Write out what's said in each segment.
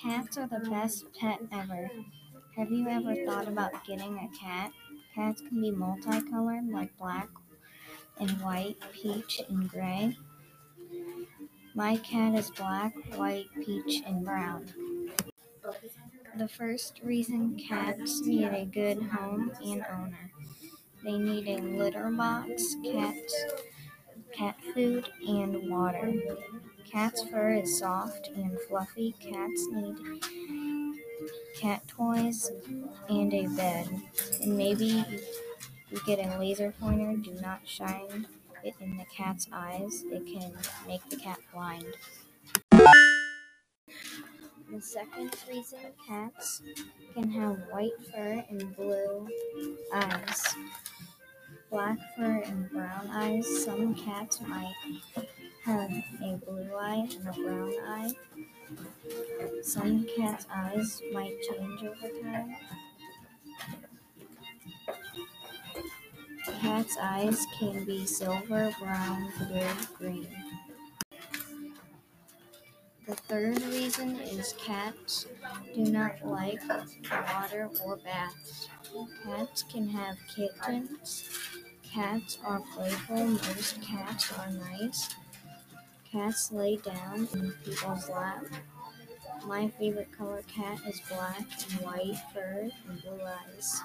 Cats are the best pet ever. Have you ever thought about getting a cat? Cats can be multicolored like black and white, peach and gray. My cat is black, white, peach, and brown. The first reason cats need a good home and owner. They need a litter box, cats, cat food, and water. Cat's fur is soft and fluffy. Cats need cat toys and a bed. And maybe you get a laser pointer. Do not shine it in the cat's eyes. It can make the cat blind. The second reason cats can have white fur and blue eyes, black fur and brown eyes. Some cats might have a blue eye and a brown eye. Some cats' eyes might change over time. Cats' eyes can be silver, brown, blue, green. The third reason is cats do not like water or baths. Cats can have kittens. Cats are playful. Most cats are nice. Cats lay down in people's lap. My favorite color cat is black and white fur and blue eyes.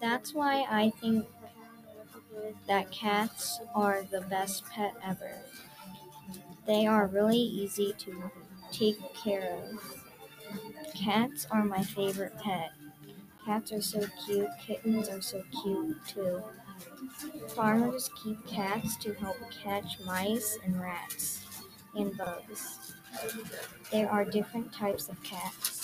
That's why I think that cats are the best pet ever. They are really easy to take care of. Cats are my favorite pet. Cats are so cute. Kittens are so cute too. Farmers keep cats to help catch mice and rats and bugs. There are different types of cats.